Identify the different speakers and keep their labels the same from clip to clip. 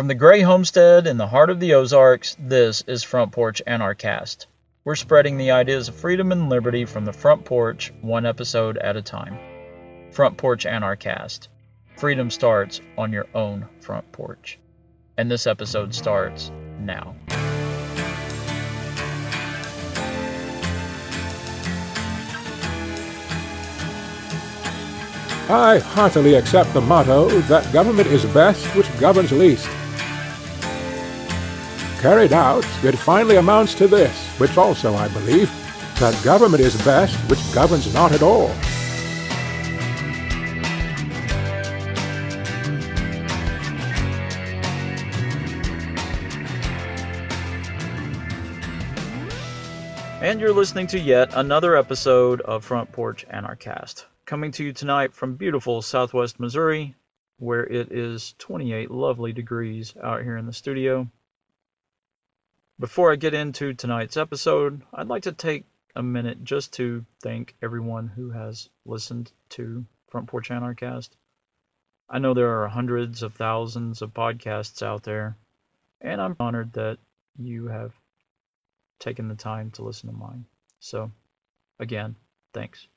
Speaker 1: From the Gray Homestead in the heart of the Ozarks, this is Front Porch Anarchast. We're spreading the ideas of freedom and liberty from the front porch, one episode at a time. Front Porch Anarchast. Freedom starts on your own front porch. And this episode starts now.
Speaker 2: I heartily accept the motto that government is best which governs least. Carried out, it finally amounts to this, which also I believe, that government is best which governs not at all.
Speaker 1: And you're listening to yet another episode of Front Porch Anarchast. Coming to you tonight from beautiful southwest Missouri, where it is 28 lovely degrees out here in the studio. Before I get into tonight's episode, I'd like to take a minute just to thank everyone who has listened to Front Porch Anarchast. I know there are hundreds of thousands of podcasts out there, and I'm honored that you have taken the time to listen to mine. So, again, thanks.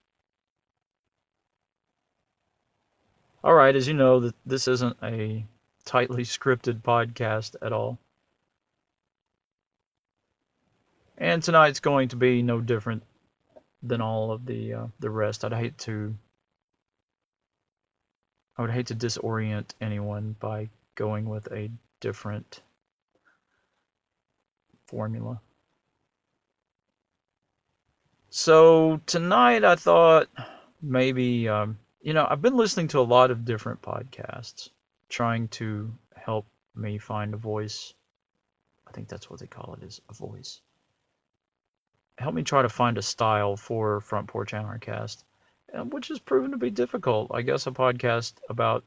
Speaker 1: All right, as you know, this isn't a tightly scripted podcast at all. And tonight's going to be no different than all of the uh, the rest. I'd hate to I would hate to disorient anyone by going with a different formula. So tonight I thought maybe um, you know, I've been listening to a lot of different podcasts trying to help me find a voice. I think that's what they call it is a voice. Help me try to find a style for Front Porch Anarchast, which has proven to be difficult. I guess a podcast about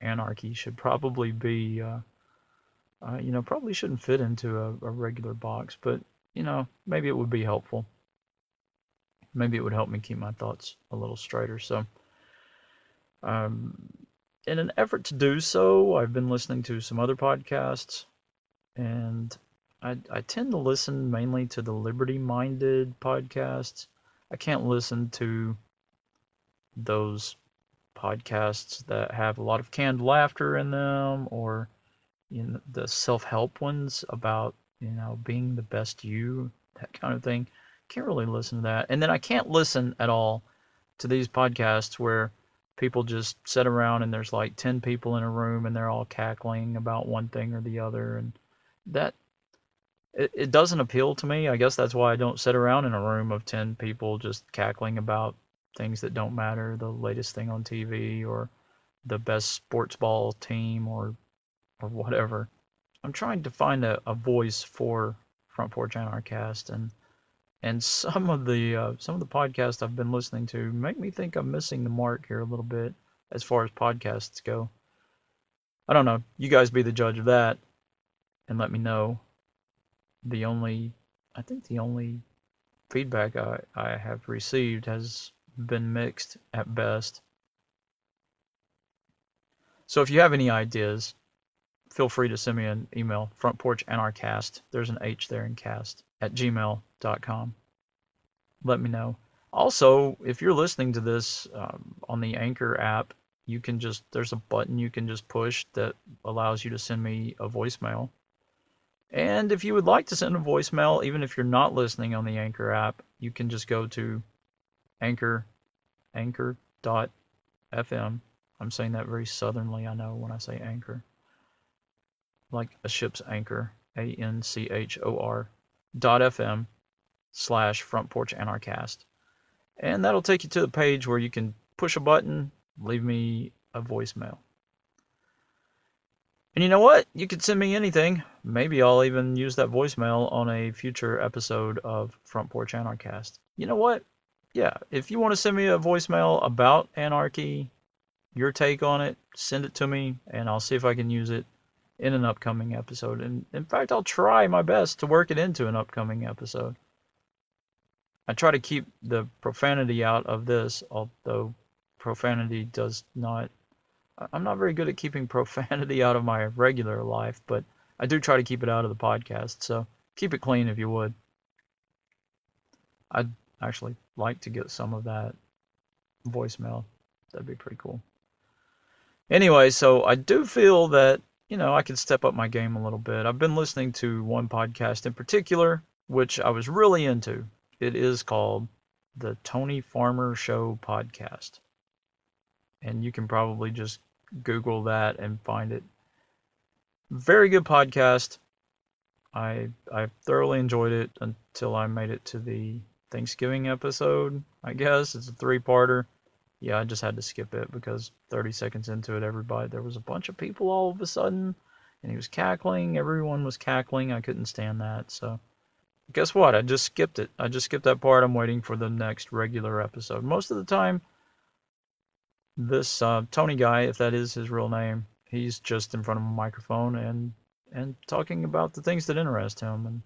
Speaker 1: anarchy should probably be, uh, uh, you know, probably shouldn't fit into a, a regular box, but, you know, maybe it would be helpful. Maybe it would help me keep my thoughts a little straighter. So, um, in an effort to do so, I've been listening to some other podcasts, and I, I tend to listen mainly to the liberty minded podcasts. I can't listen to those podcasts that have a lot of canned laughter in them or you know, the self help ones about you know being the best you, that kind of thing. Can't really listen to that. And then I can't listen at all to these podcasts where people just sit around and there's like 10 people in a room and they're all cackling about one thing or the other and that it, it doesn't appeal to me i guess that's why i don't sit around in a room of 10 people just cackling about things that don't matter the latest thing on tv or the best sports ball team or or whatever i'm trying to find a, a voice for front porch anarchast and and some of the uh, some of the podcasts I've been listening to make me think I'm missing the mark here a little bit as far as podcasts go. I don't know. You guys be the judge of that, and let me know. The only, I think the only feedback I, I have received has been mixed at best. So if you have any ideas, feel free to send me an email, front porch frontporchanarchast, there's an H there in cast, at gmail.com. Let me know. Also, if you're listening to this um, on the Anchor app, you can just, there's a button you can just push that allows you to send me a voicemail. And if you would like to send a voicemail, even if you're not listening on the Anchor app, you can just go to Anchor, anchor.fm. I'm saying that very southernly, I know, when I say Anchor like a ship's anchor, A N C H O R dot FM slash front porch anarchast. And that'll take you to the page where you can push a button, leave me a voicemail. And you know what? You can send me anything. Maybe I'll even use that voicemail on a future episode of Front Porch Anarchast. You know what? Yeah, if you want to send me a voicemail about anarchy, your take on it, send it to me and I'll see if I can use it in an upcoming episode. And in fact, I'll try my best to work it into an upcoming episode. I try to keep the profanity out of this, although profanity does not I'm not very good at keeping profanity out of my regular life, but I do try to keep it out of the podcast. So keep it clean if you would. I'd actually like to get some of that voicemail. That'd be pretty cool. Anyway, so I do feel that, you know, I could step up my game a little bit. I've been listening to one podcast in particular, which I was really into. It is called the Tony Farmer Show Podcast. And you can probably just Google that and find it. Very good podcast. I I thoroughly enjoyed it until I made it to the Thanksgiving episode. I guess it's a three-parter. Yeah, I just had to skip it because 30 seconds into it, everybody there was a bunch of people all of a sudden, and he was cackling. Everyone was cackling. I couldn't stand that. So, guess what? I just skipped it. I just skipped that part. I'm waiting for the next regular episode. Most of the time, this uh, Tony guy, if that is his real name, he's just in front of a microphone and and talking about the things that interest him and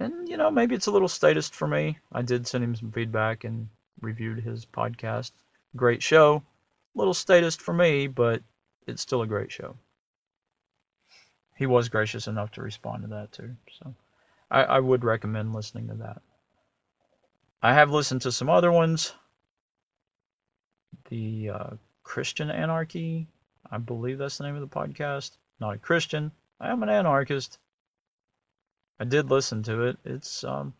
Speaker 1: and you know maybe it's a little statist for me. I did send him some feedback and reviewed his podcast. Great show, little statist for me, but it's still a great show. He was gracious enough to respond to that too, so I, I would recommend listening to that. I have listened to some other ones. The uh, Christian Anarchy, I believe that's the name of the podcast. Not a Christian. I am an anarchist. I did listen to it. It's um,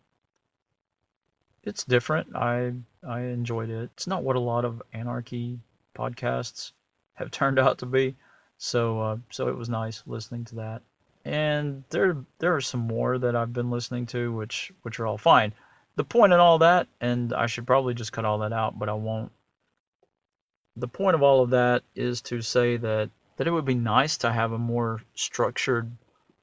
Speaker 1: it's different. I I enjoyed it. It's not what a lot of anarchy podcasts have turned out to be. So uh, so it was nice listening to that. And there there are some more that I've been listening to, which which are all fine. The point in all that, and I should probably just cut all that out, but I won't. The point of all of that is to say that that it would be nice to have a more structured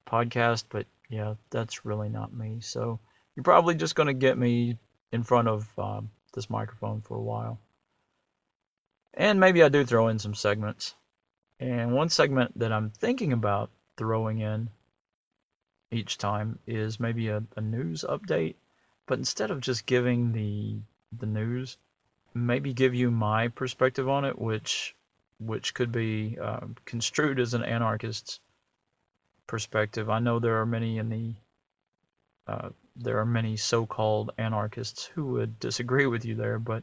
Speaker 1: podcast, but yeah, that's really not me. So you're probably just going to get me in front of um, this microphone for a while. And maybe I do throw in some segments. And one segment that I'm thinking about throwing in each time is maybe a, a news update. But instead of just giving the the news, maybe give you my perspective on it, which which could be uh, construed as an anarchist's perspective. I know there are many in the uh, there are many so-called anarchists who would disagree with you there, but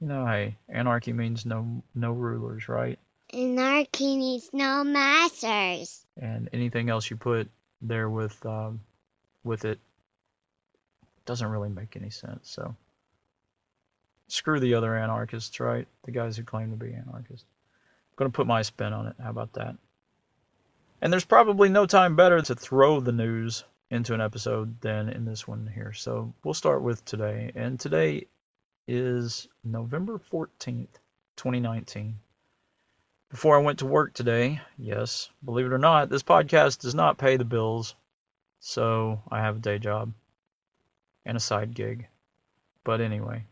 Speaker 1: you know, hey, anarchy means no no rulers, right?
Speaker 3: Anarchy needs no masters.
Speaker 1: And anything else you put there with um, with it doesn't really make any sense. So screw the other anarchists, right? The guys who claim to be anarchists. I'm going to put my spin on it. How about that? And there's probably no time better to throw the news into an episode than in this one here. So we'll start with today. And today is November 14th, 2019. Before I went to work today, yes, believe it or not, this podcast does not pay the bills. So I have a day job and a side gig. But anyway.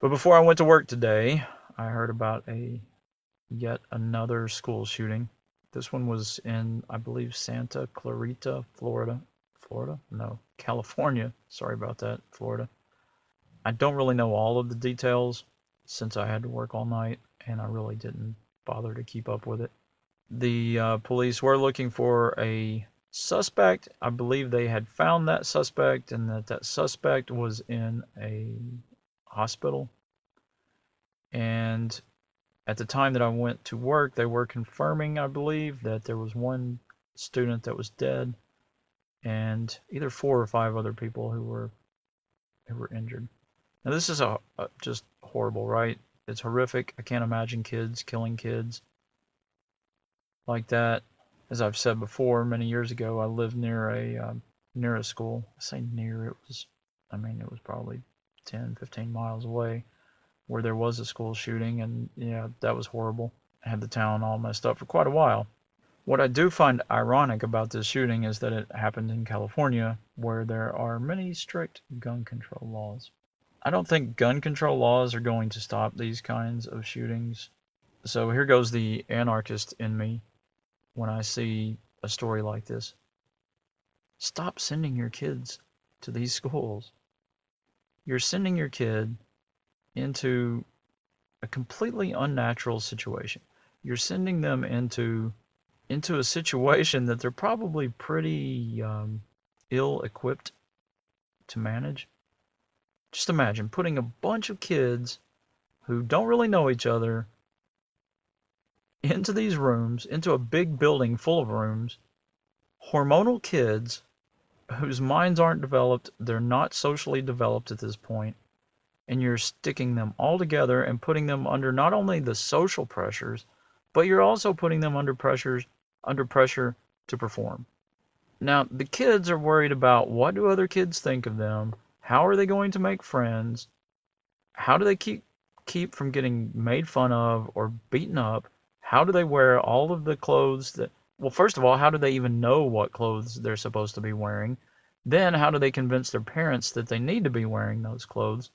Speaker 1: But before I went to work today, I heard about a yet another school shooting this one was in, I believe, Santa Clarita, Florida. Florida? No, California. Sorry about that, Florida. I don't really know all of the details since I had to work all night and I really didn't bother to keep up with it. The uh, police were looking for a suspect. I believe they had found that suspect and that that suspect was in a hospital. And at the time that I went to work, they were confirming, I believe, that there was one student that was dead, and either four or five other people who were who were injured. Now this is a, a just horrible, right? It's horrific. I can't imagine kids killing kids like that. As I've said before, many years ago, I lived near a um, near a school. I say near, it was, I mean, it was probably 10, 15 miles away where there was a school shooting, and yeah, that was horrible. I had the town all messed up for quite a while. What I do find ironic about this shooting is that it happened in California, where there are many strict gun control laws. I don't think gun control laws are going to stop these kinds of shootings. So here goes the anarchist in me when I see a story like this. Stop sending your kids to these schools. You're sending your kid into a completely unnatural situation. you're sending them into into a situation that they're probably pretty um, ill equipped to manage. Just imagine putting a bunch of kids who don't really know each other into these rooms, into a big building full of rooms, hormonal kids whose minds aren't developed, they're not socially developed at this point, and you're sticking them all together and putting them under not only the social pressures, but you're also putting them under pressures under pressure to perform. Now, the kids are worried about what do other kids think of them? How are they going to make friends? How do they keep keep from getting made fun of or beaten up? How do they wear all of the clothes that well, first of all, how do they even know what clothes they're supposed to be wearing? Then, how do they convince their parents that they need to be wearing those clothes?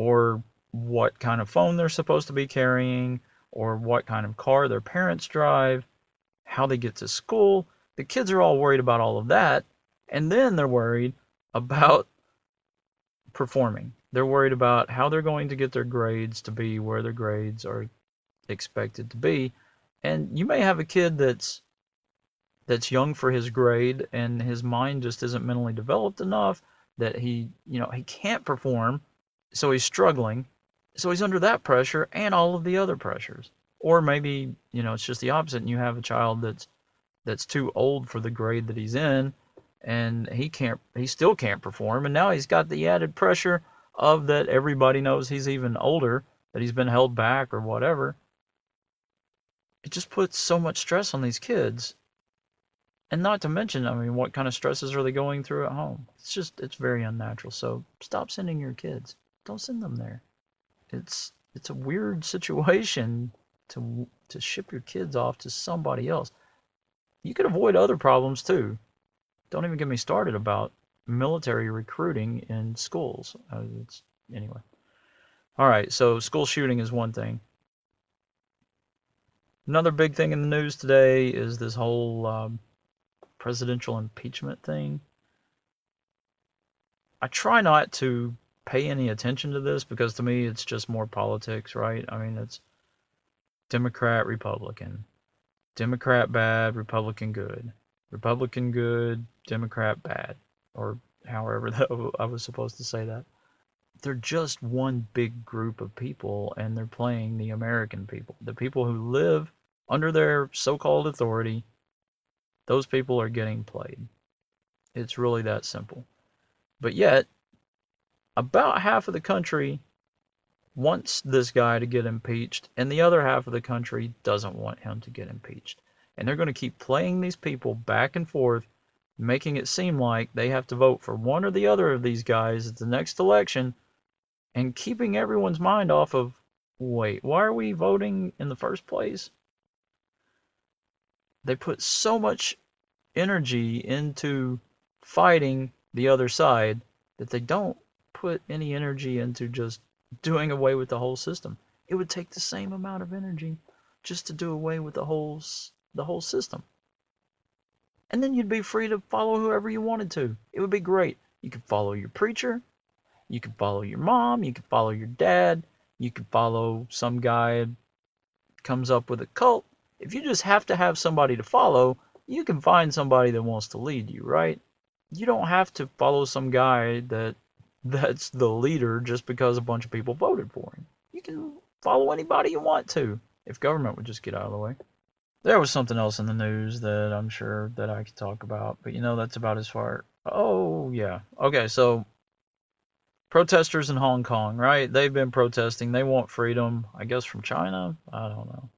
Speaker 1: Or what kind of phone they're supposed to be carrying, or what kind of car their parents drive, how they get to school. The kids are all worried about all of that, and then they're worried about performing. They're worried about how they're going to get their grades to be where their grades are expected to be. And you may have a kid that's that's young for his grade and his mind just isn't mentally developed enough that he, you know, he can't perform, so he's struggling. So he's under that pressure and all of the other pressures. Or maybe, you know, it's just the opposite and you have a child that's that's too old for the grade that he's in and he can't he still can't perform and now he's got the added pressure of that everybody knows he's even older, that he's been held back or whatever it just puts so much stress on these kids. And not to mention, I mean, what kind of stresses are they going through at home? It's just, it's very unnatural. So stop sending your kids. Don't send them there. It's, it's a weird situation to, to ship your kids off to somebody else. You could avoid other problems too. Don't even get me started about military recruiting in schools. Uh, it's, anyway. All right, so school shooting is one thing. Another big thing in the news today is this whole um, presidential impeachment thing. I try not to pay any attention to this because to me it's just more politics, right? I mean, it's Democrat, Republican. Democrat bad, Republican good. Republican good, Democrat bad. Or however that I was supposed to say that. They're just one big group of people and they're playing the American people. The people who live under their so-called authority, those people are getting played. It's really that simple. But yet, about half of the country wants this guy to get impeached, and the other half of the country doesn't want him to get impeached. And they're going to keep playing these people back and forth, making it seem like they have to vote for one or the other of these guys at the next election, and keeping everyone's mind off of wait, why are we voting in the first place? they put so much energy into fighting the other side that they don't put any energy into just doing away with the whole system. It would take the same amount of energy just to do away with the whole the whole system. And then you'd be free to follow whoever you wanted to. It would be great. You could follow your preacher, you could follow your mom, you could follow your dad, you could follow some guy comes up with a cult if you just have to have somebody to follow, you can find somebody that wants to lead you, right? You don't have to follow some guy that that's the leader just because a bunch of people voted for him. You can follow anybody you want to if government would just get out of the way. There was something else in the news that I'm sure that I could talk about, but you know that's about as far. Oh yeah. Okay, so protesters in Hong Kong, right? They've been protesting. They want freedom, I guess from China. I don't know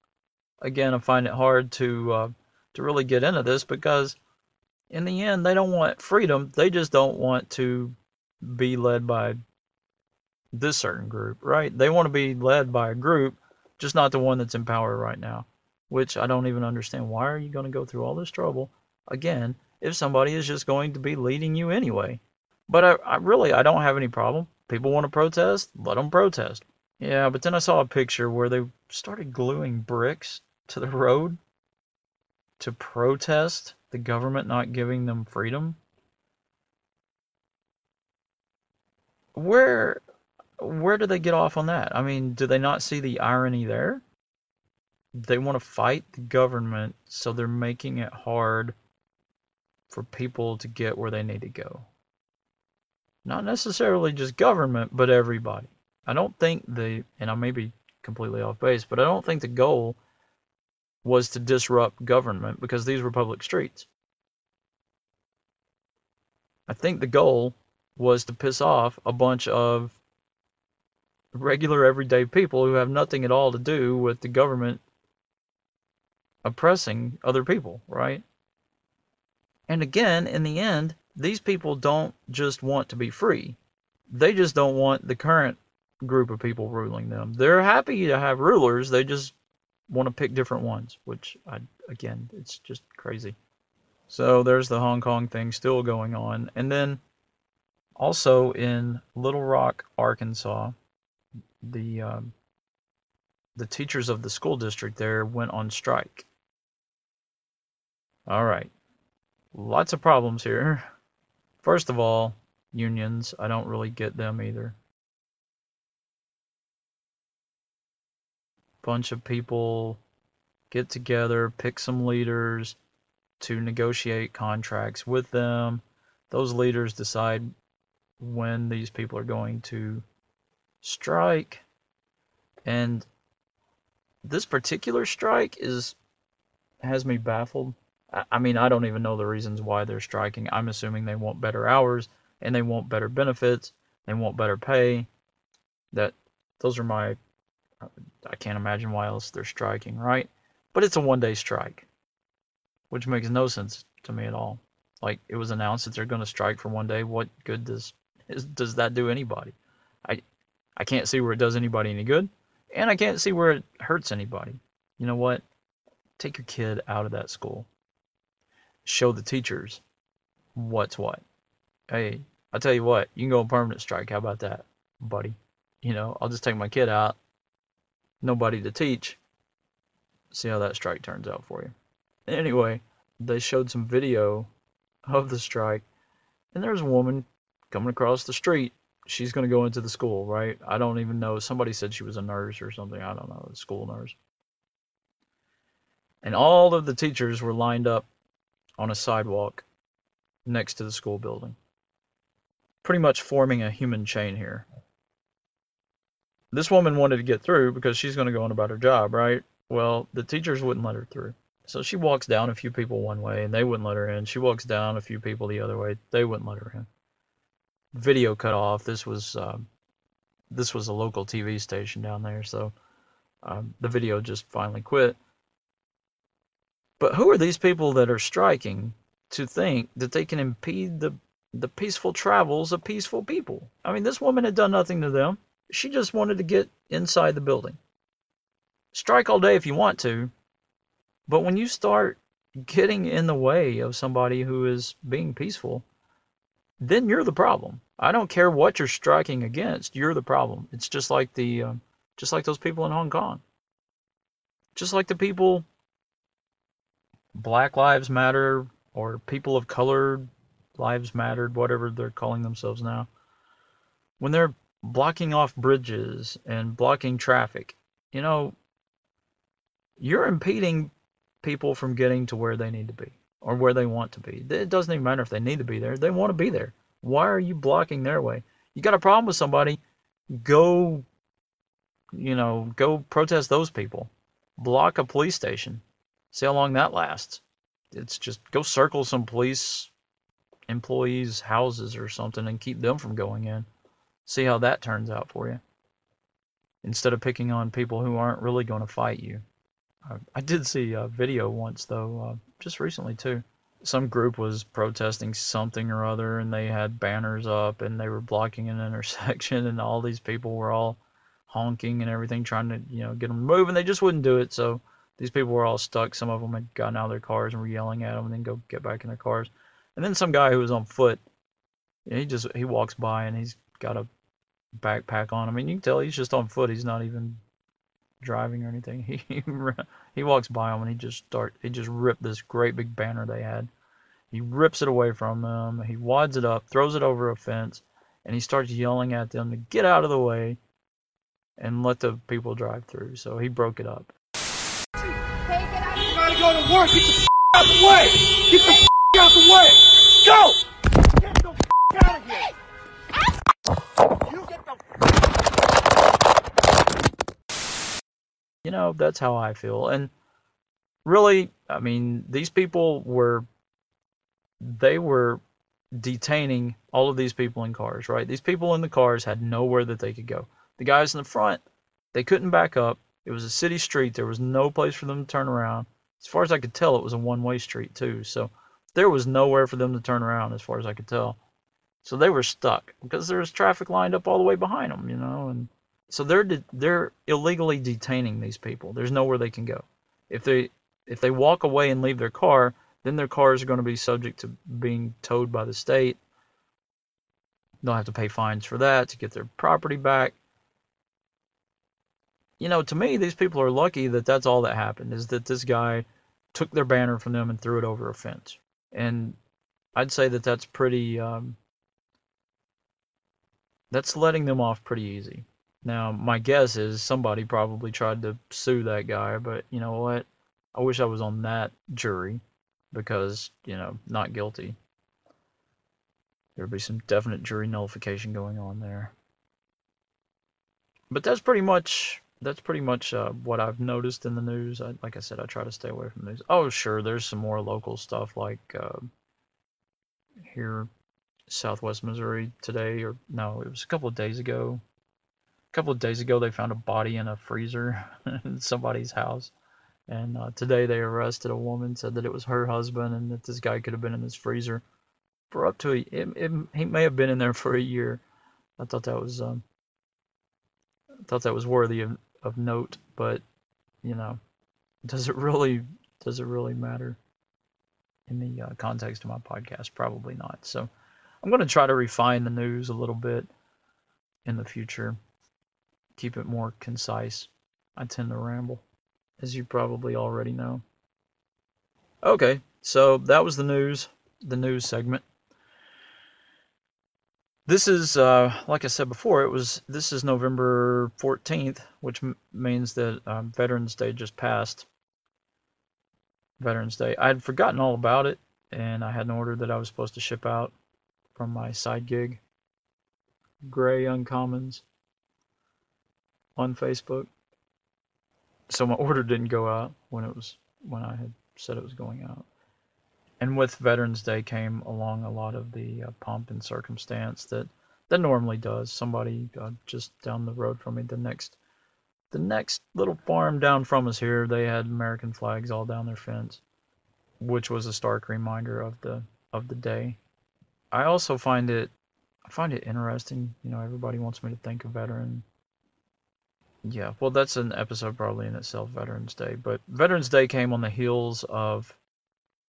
Speaker 1: again, I find it hard to uh, to really get into this because in the end, they don't want freedom. They just don't want to be led by this certain group, right? They want to be led by a group, just not the one that's in power right now. Which I don't even understand. Why are you going to go through all this trouble again if somebody is just going to be leading you anyway? But I, I really I don't have any problem. People want to protest, let them protest. Yeah, but then I saw a picture where they started gluing bricks to the road to protest the government not giving them freedom? Where where do they get off on that? I mean, do they not see the irony there? They want to fight the government, so they're making it hard for people to get where they need to go. Not necessarily just government, but everybody. I don't think the, and I may be completely off base, but I don't think the goal was to disrupt government because these were public streets. I think the goal was to piss off a bunch of regular everyday people who have nothing at all to do with the government oppressing other people, right? And again, in the end, these people don't just want to be free. They just don't want the current group of people ruling them. They're happy to have rulers, they just want to pick different ones, which I again, it's just crazy. So there's the Hong Kong thing still going on. And then also in Little Rock, Arkansas, the um, the teachers of the school district there went on strike. All right. Lots of problems here. First of all, unions. I don't really get them either. Bunch of people get together, pick some leaders to negotiate contracts with them. Those leaders decide when these people are going to strike. And this particular strike is has me baffled. I mean, I don't even know the reasons why they're striking. I'm assuming they want better hours and they want better benefits. They want better pay. That those are my. I can't imagine why else they're striking, right? But it's a one-day strike, which makes no sense to me at all. Like it was announced that they're going to strike for one day. What good does does that do anybody? I I can't see where it does anybody any good, and I can't see where it hurts anybody. You know what? Take your kid out of that school show the teachers what's what. Hey, I'll tell you what, you can go on permanent strike. How about that, buddy? You know, I'll just take my kid out, nobody to teach. See how that strike turns out for you. Anyway, they showed some video of the strike, and there's a woman coming across the street. She's going to go into the school, right? I don't even know. Somebody said she was a nurse or something. I don't know, a school nurse. And all of the teachers were lined up on a sidewalk next to the school building, pretty much forming a human chain here. This woman wanted to get through because she's going to go on about her job, right? Well, the teachers wouldn't let her through. So she walks down a few people one way and they wouldn't let her in. She walks down a few people the other way. They wouldn't let her in. Video cut off. This was um, this was a local TV station down there, so um, the video just finally quit. But who are these people that are striking to think that they can impede the the peaceful travels of peaceful people? I mean, this woman had done nothing to them. She just wanted to get inside the building. Strike all day if you want to, but when you start getting in the way of somebody who is being peaceful, then you're the problem. I don't care what you're striking against, you're the problem. It's just like the um, just like those people in Hong Kong. Just like the people Black Lives Matter or people of color lives mattered, whatever they're calling themselves now, when they're blocking off bridges and blocking traffic, you know, you're impeding people from getting to where they need to be or where they want to be. It doesn't even matter if they need to be there. They want to be there. Why are you blocking their way? You got a problem with somebody, go you know, go protest those people. Block a police station. See how long that lasts. It's just go circle some police employees' houses or something and keep them from going in. See how that turns out for you. Instead of picking on people who aren't really going to fight you. I, I did see a video once, though, uh, just recently, too. Some group was protesting something or other, and they had banners up and they were blocking an intersection, and all these people were all honking and everything, trying to, you know, get them and they just wouldn't do it. So these people were all stuck. Some of them had gotten out of their cars and were yelling at them, and then go get back in their cars. And then some guy who was on foot, he just he walks by and he's got a backpack on him, and you can tell he's just on foot. He's not even driving or anything. He he, he walks by them and he just start he just ripped this great big banner they had. He rips it away from them. He wads it up, throws it over a fence, and he starts yelling at them to get out of the way and let the people drive through. So he broke it up.
Speaker 4: You gotta go to work. Get the out the way. Get the out the way. Go. Get the out of here. You get the
Speaker 1: You know, that's how I feel. And really, I mean, these people were they were detaining all of these people in cars, right? These people in the cars had nowhere that they could go. The guys in the front, they couldn't back up. It was a city street. There was no place for them to turn around. As far as I could tell, it was a one-way street too. So there was nowhere for them to turn around, as far as I could tell. So they were stuck because there was traffic lined up all the way behind them, you know, and so they're de- they're illegally detaining these people. There's nowhere they can go. If they if they walk away and leave their car, then their cars are going to be subject to being towed by the state. They'll have to pay fines for that to get their property back. You know, to me, these people are lucky that that's all that happened is that this guy took their banner from them and threw it over a fence. And I'd say that that's pretty, um, that's letting them off pretty easy. Now, my guess is somebody probably tried to sue that guy, but you know what? I wish I was on that jury because, you know, not guilty. There'd be some definite jury nullification going on there. But that's pretty much that's pretty much uh, what I've noticed in the news. I, like I said, I try to stay away from news. Oh, sure, there's some more local stuff like uh, here, Southwest Missouri today, or no, it was a couple of days ago. Couple of days ago, they found a body in a freezer in somebody's house. And uh, today they arrested a woman, said that it was her husband, and that this guy could have been in his freezer for up to a, it, it, he may have been in there for a year. I thought that was um, I thought that was worthy of, of note, but you know, does it really does it really matter in the uh, context of my podcast? Probably not. So I'm going to try to refine the news a little bit in the future, keep it more concise. I tend to ramble as you probably already know. Okay, so that was the news, the news segment. This is, uh, like I said before, it was this is November 14th, which m- means that um, Veterans Day just passed. Veterans Day. I had forgotten all about it, and I had an order that I was supposed to ship out from my side gig, Gray Uncommons, on Facebook so my order didn't go out when it was when I had said it was going out. And with Veterans Day came along a lot of the uh, pomp and circumstance that that normally does. Somebody uh, just down the road from me, the next the next little farm down from us here, they had American flags all down their fence, which was a stark reminder of the of the day. I also find it I find it interesting. You know, everybody wants me to think of veteran yeah, well, that's an episode probably in itself, Veterans Day. But Veterans Day came on the heels of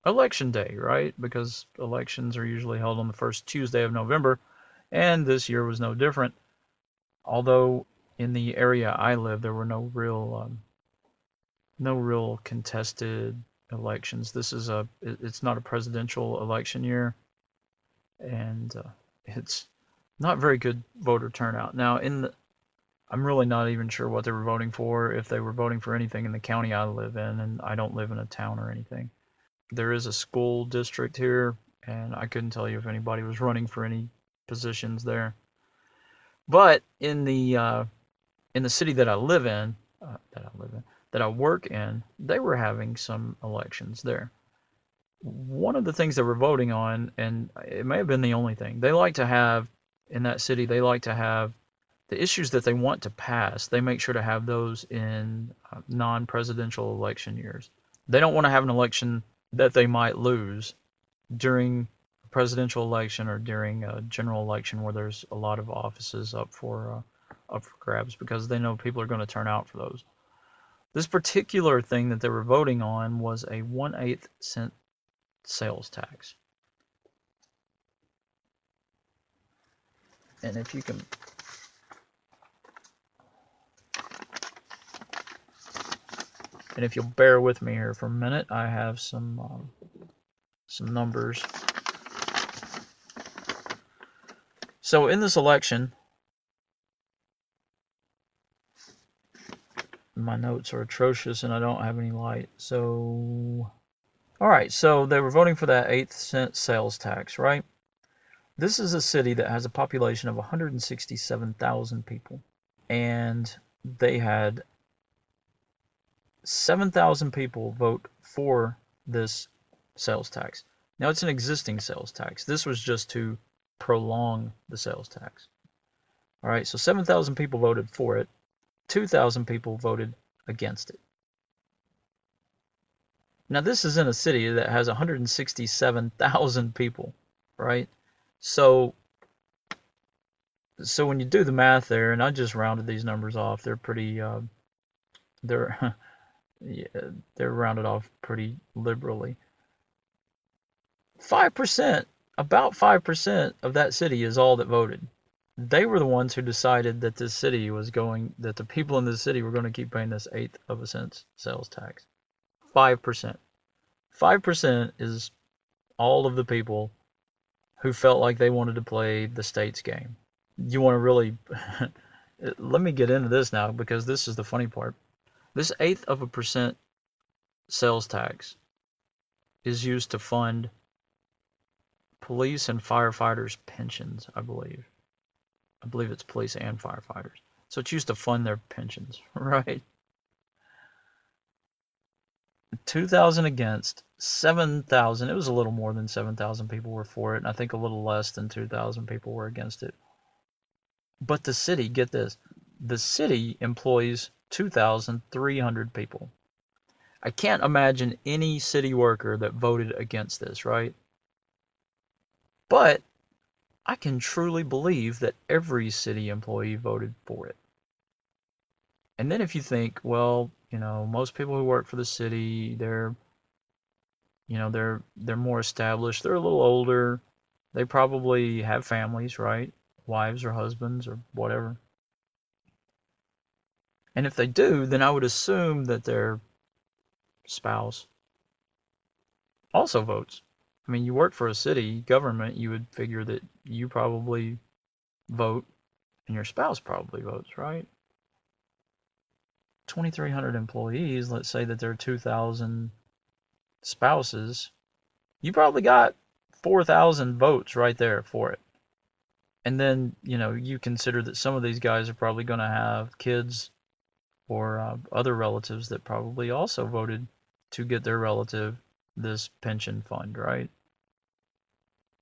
Speaker 1: Election Day, right? Because elections are usually held on the first Tuesday of November, and this year was no different. Although in the area I live, there were no real, um, no real contested elections. This is a, it's not a presidential election year, and uh, it's not very good voter turnout. Now, in the I'm really not even sure what they were voting for, if they were voting for anything in the county I live in, and I don't live in a town or anything. There is a school district here, and I couldn't tell you if anybody was running for any positions there. But in the uh, in the city that I live in, uh, that I live in, that I work in, they were having some elections there. One of the things they were voting on, and it may have been the only thing, they like to have in that city, they like to have the issues that they want to pass, they make sure to have those in uh, non presidential election years. They don't want to have an election that they might lose during a presidential election or during a general election where there's a lot of offices up for uh, up for grabs because they know people are going to turn out for those. This particular thing that they were voting on was a one eighth cent sales tax. And if you can And if you'll bear with me here for a minute, I have some um, some numbers. So in this election, my notes are atrocious and I don't have any light. So, all right. So they were voting for that eighth cent sales tax, right? This is a city that has a population of 167,000 people, and they had 7,000 people vote for this sales tax. Now it's an existing sales tax. This was just to prolong the sales tax. All right, so 7,000 people voted for it. 2,000 people voted against it. Now, this is in a city that has 167,000 people, right? So, so when you do the math there, and I just rounded these numbers off, they're pretty, uh, they're, yeah, they're rounded off pretty liberally. Five percent, about five percent of that city is all that voted they were the ones who decided that this city was going that the people in the city were going to keep paying this eighth of a cent sales tax. Five percent. Five percent is all of the people who felt like they wanted to play the state's game. You want to really let me get into this now because this is the funny part. This eighth of a percent sales tax is used to fund police and firefighters' pensions, I believe. I believe it's police and firefighters. So it's used to fund their pensions, right? 2,000 against, 7,000. It was a little more than 7,000 people were for it, and I think a little less than 2,000 people were against it. But the city, get this, the city employs 2,300 people. I can't imagine any city worker that voted against this, right? But I can truly believe that every city employee voted for it. And then if you think, well, you know, most people who work for the city, they're you know, they're they're more established, they're a little older, they probably have families, right? Wives or husbands or whatever. And if they do, then I would assume that their spouse also votes. I mean, you work for a city government, you would figure that you probably vote and your spouse probably votes, right? 2,300 employees, let's say that there are 2,000 spouses, you probably got 4,000 votes right there for it. And then, you know, you consider that some of these guys are probably going to have kids or uh, other relatives that probably also voted to get their relative this pension fund, right?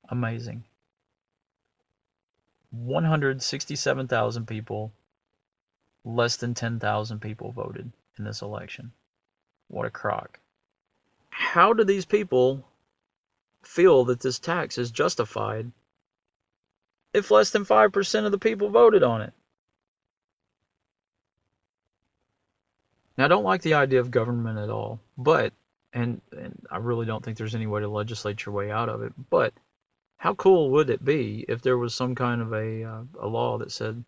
Speaker 1: Amazing. 167,000 people, less than 10,000 people voted in this election. What a crock. How do these people feel that this tax is justified if less than 5% of the people voted on it? Now, I don't like the idea of government at all, but and and I really don't think there's any way to legislate your way out of it. But how cool would it be if there was some kind of a uh, a law that said,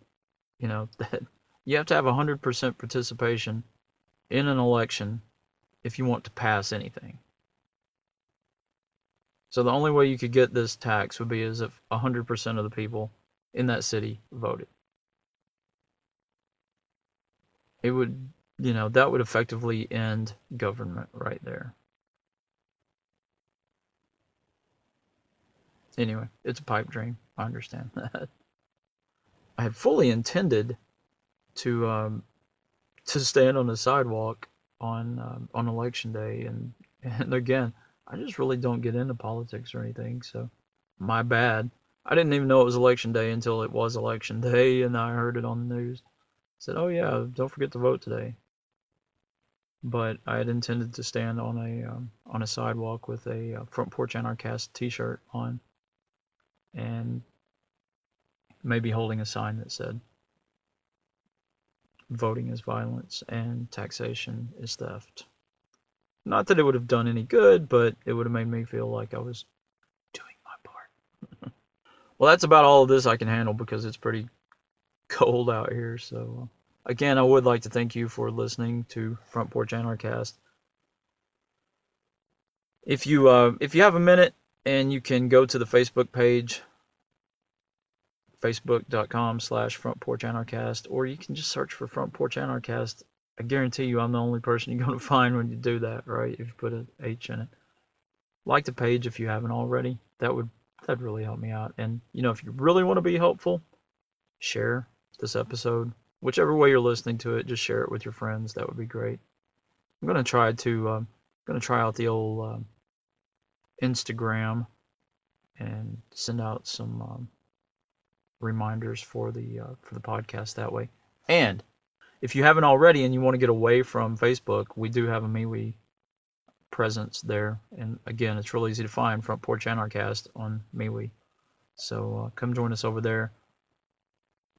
Speaker 1: you know, that you have to have 100% participation in an election if you want to pass anything. So the only way you could get this tax would be as if 100% of the people in that city voted. It would you know, that would effectively end government right there. Anyway, it's a pipe dream. I understand that. I had fully intended to um, to stand on the sidewalk on um, on election day, and and again, I just really don't get into politics or anything. So, my bad. I didn't even know it was election day until it was election day, and I heard it on the news. I said, "Oh yeah, don't forget to vote today." But I had intended to stand on a um, on a sidewalk with a uh, front porch Anarchast T-shirt on, and maybe holding a sign that said, "Voting is violence and taxation is theft." Not that it would have done any good, but it would have made me feel like I was doing my part. well, that's about all of this I can handle because it's pretty cold out here, so. Again, I would like to thank you for listening to Front Porch Anarchast. If you uh, if you have a minute and you can go to the Facebook page, facebook.com slash front porch anarchast or you can just search for front porch anarchast i guarantee you i'm the only person you're going to find when you do that right? If you put an h in it. Like the page if you haven't already. That would that'd really help me out. And you know if you really want to be helpful share this episode whichever way you're listening to it just share it with your friends that would be great i'm to try to um, to try out the old um, instagram and send out some um, reminders for the uh, for the podcast that way. And if you haven't already and you want to get away from Facebook, we do have a MeWe presence there. And again, it's really easy to find Front Porch Anarchast on MeWe. So uh, come join us over there.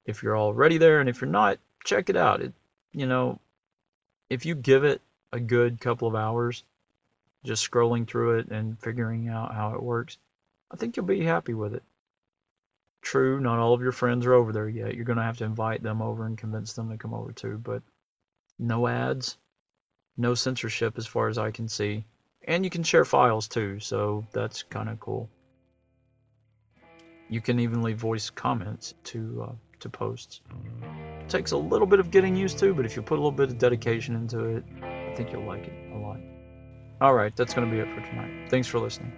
Speaker 1: If you're already there, and if you're not, check it out. It, you know, if you give it a good couple of hours, just scrolling through it and figuring out how it works, I think you'll be happy with it. True, not all of your friends are over there yet. You're going to have to invite them over and convince them to come over too, but no ads, no censorship as far as I can see. And you can share files too, so that's kind of cool. You can even leave voice comments to uh, to posts. It takes a little bit of getting used to, but if you put a little bit of dedication into it, I think you'll like it a lot. All right, that's going to be it for tonight. Thanks for listening.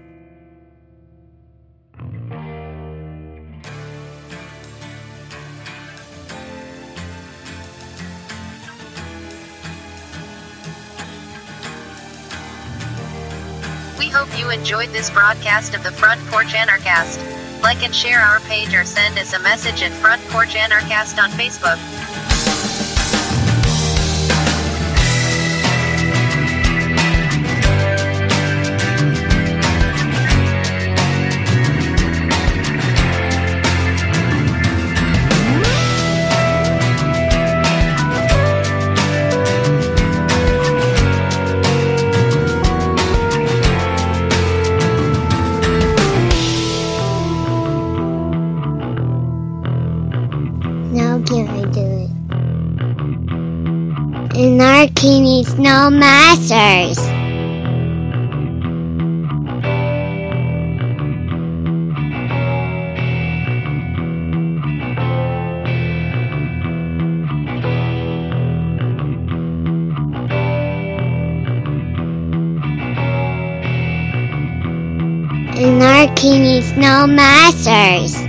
Speaker 5: We hope you enjoyed this broadcast of the Front Porch Anarchast. Like and share our page or send us a message at Front Porch Anarchast on Facebook.
Speaker 3: No masters. Anarchy needs no masters.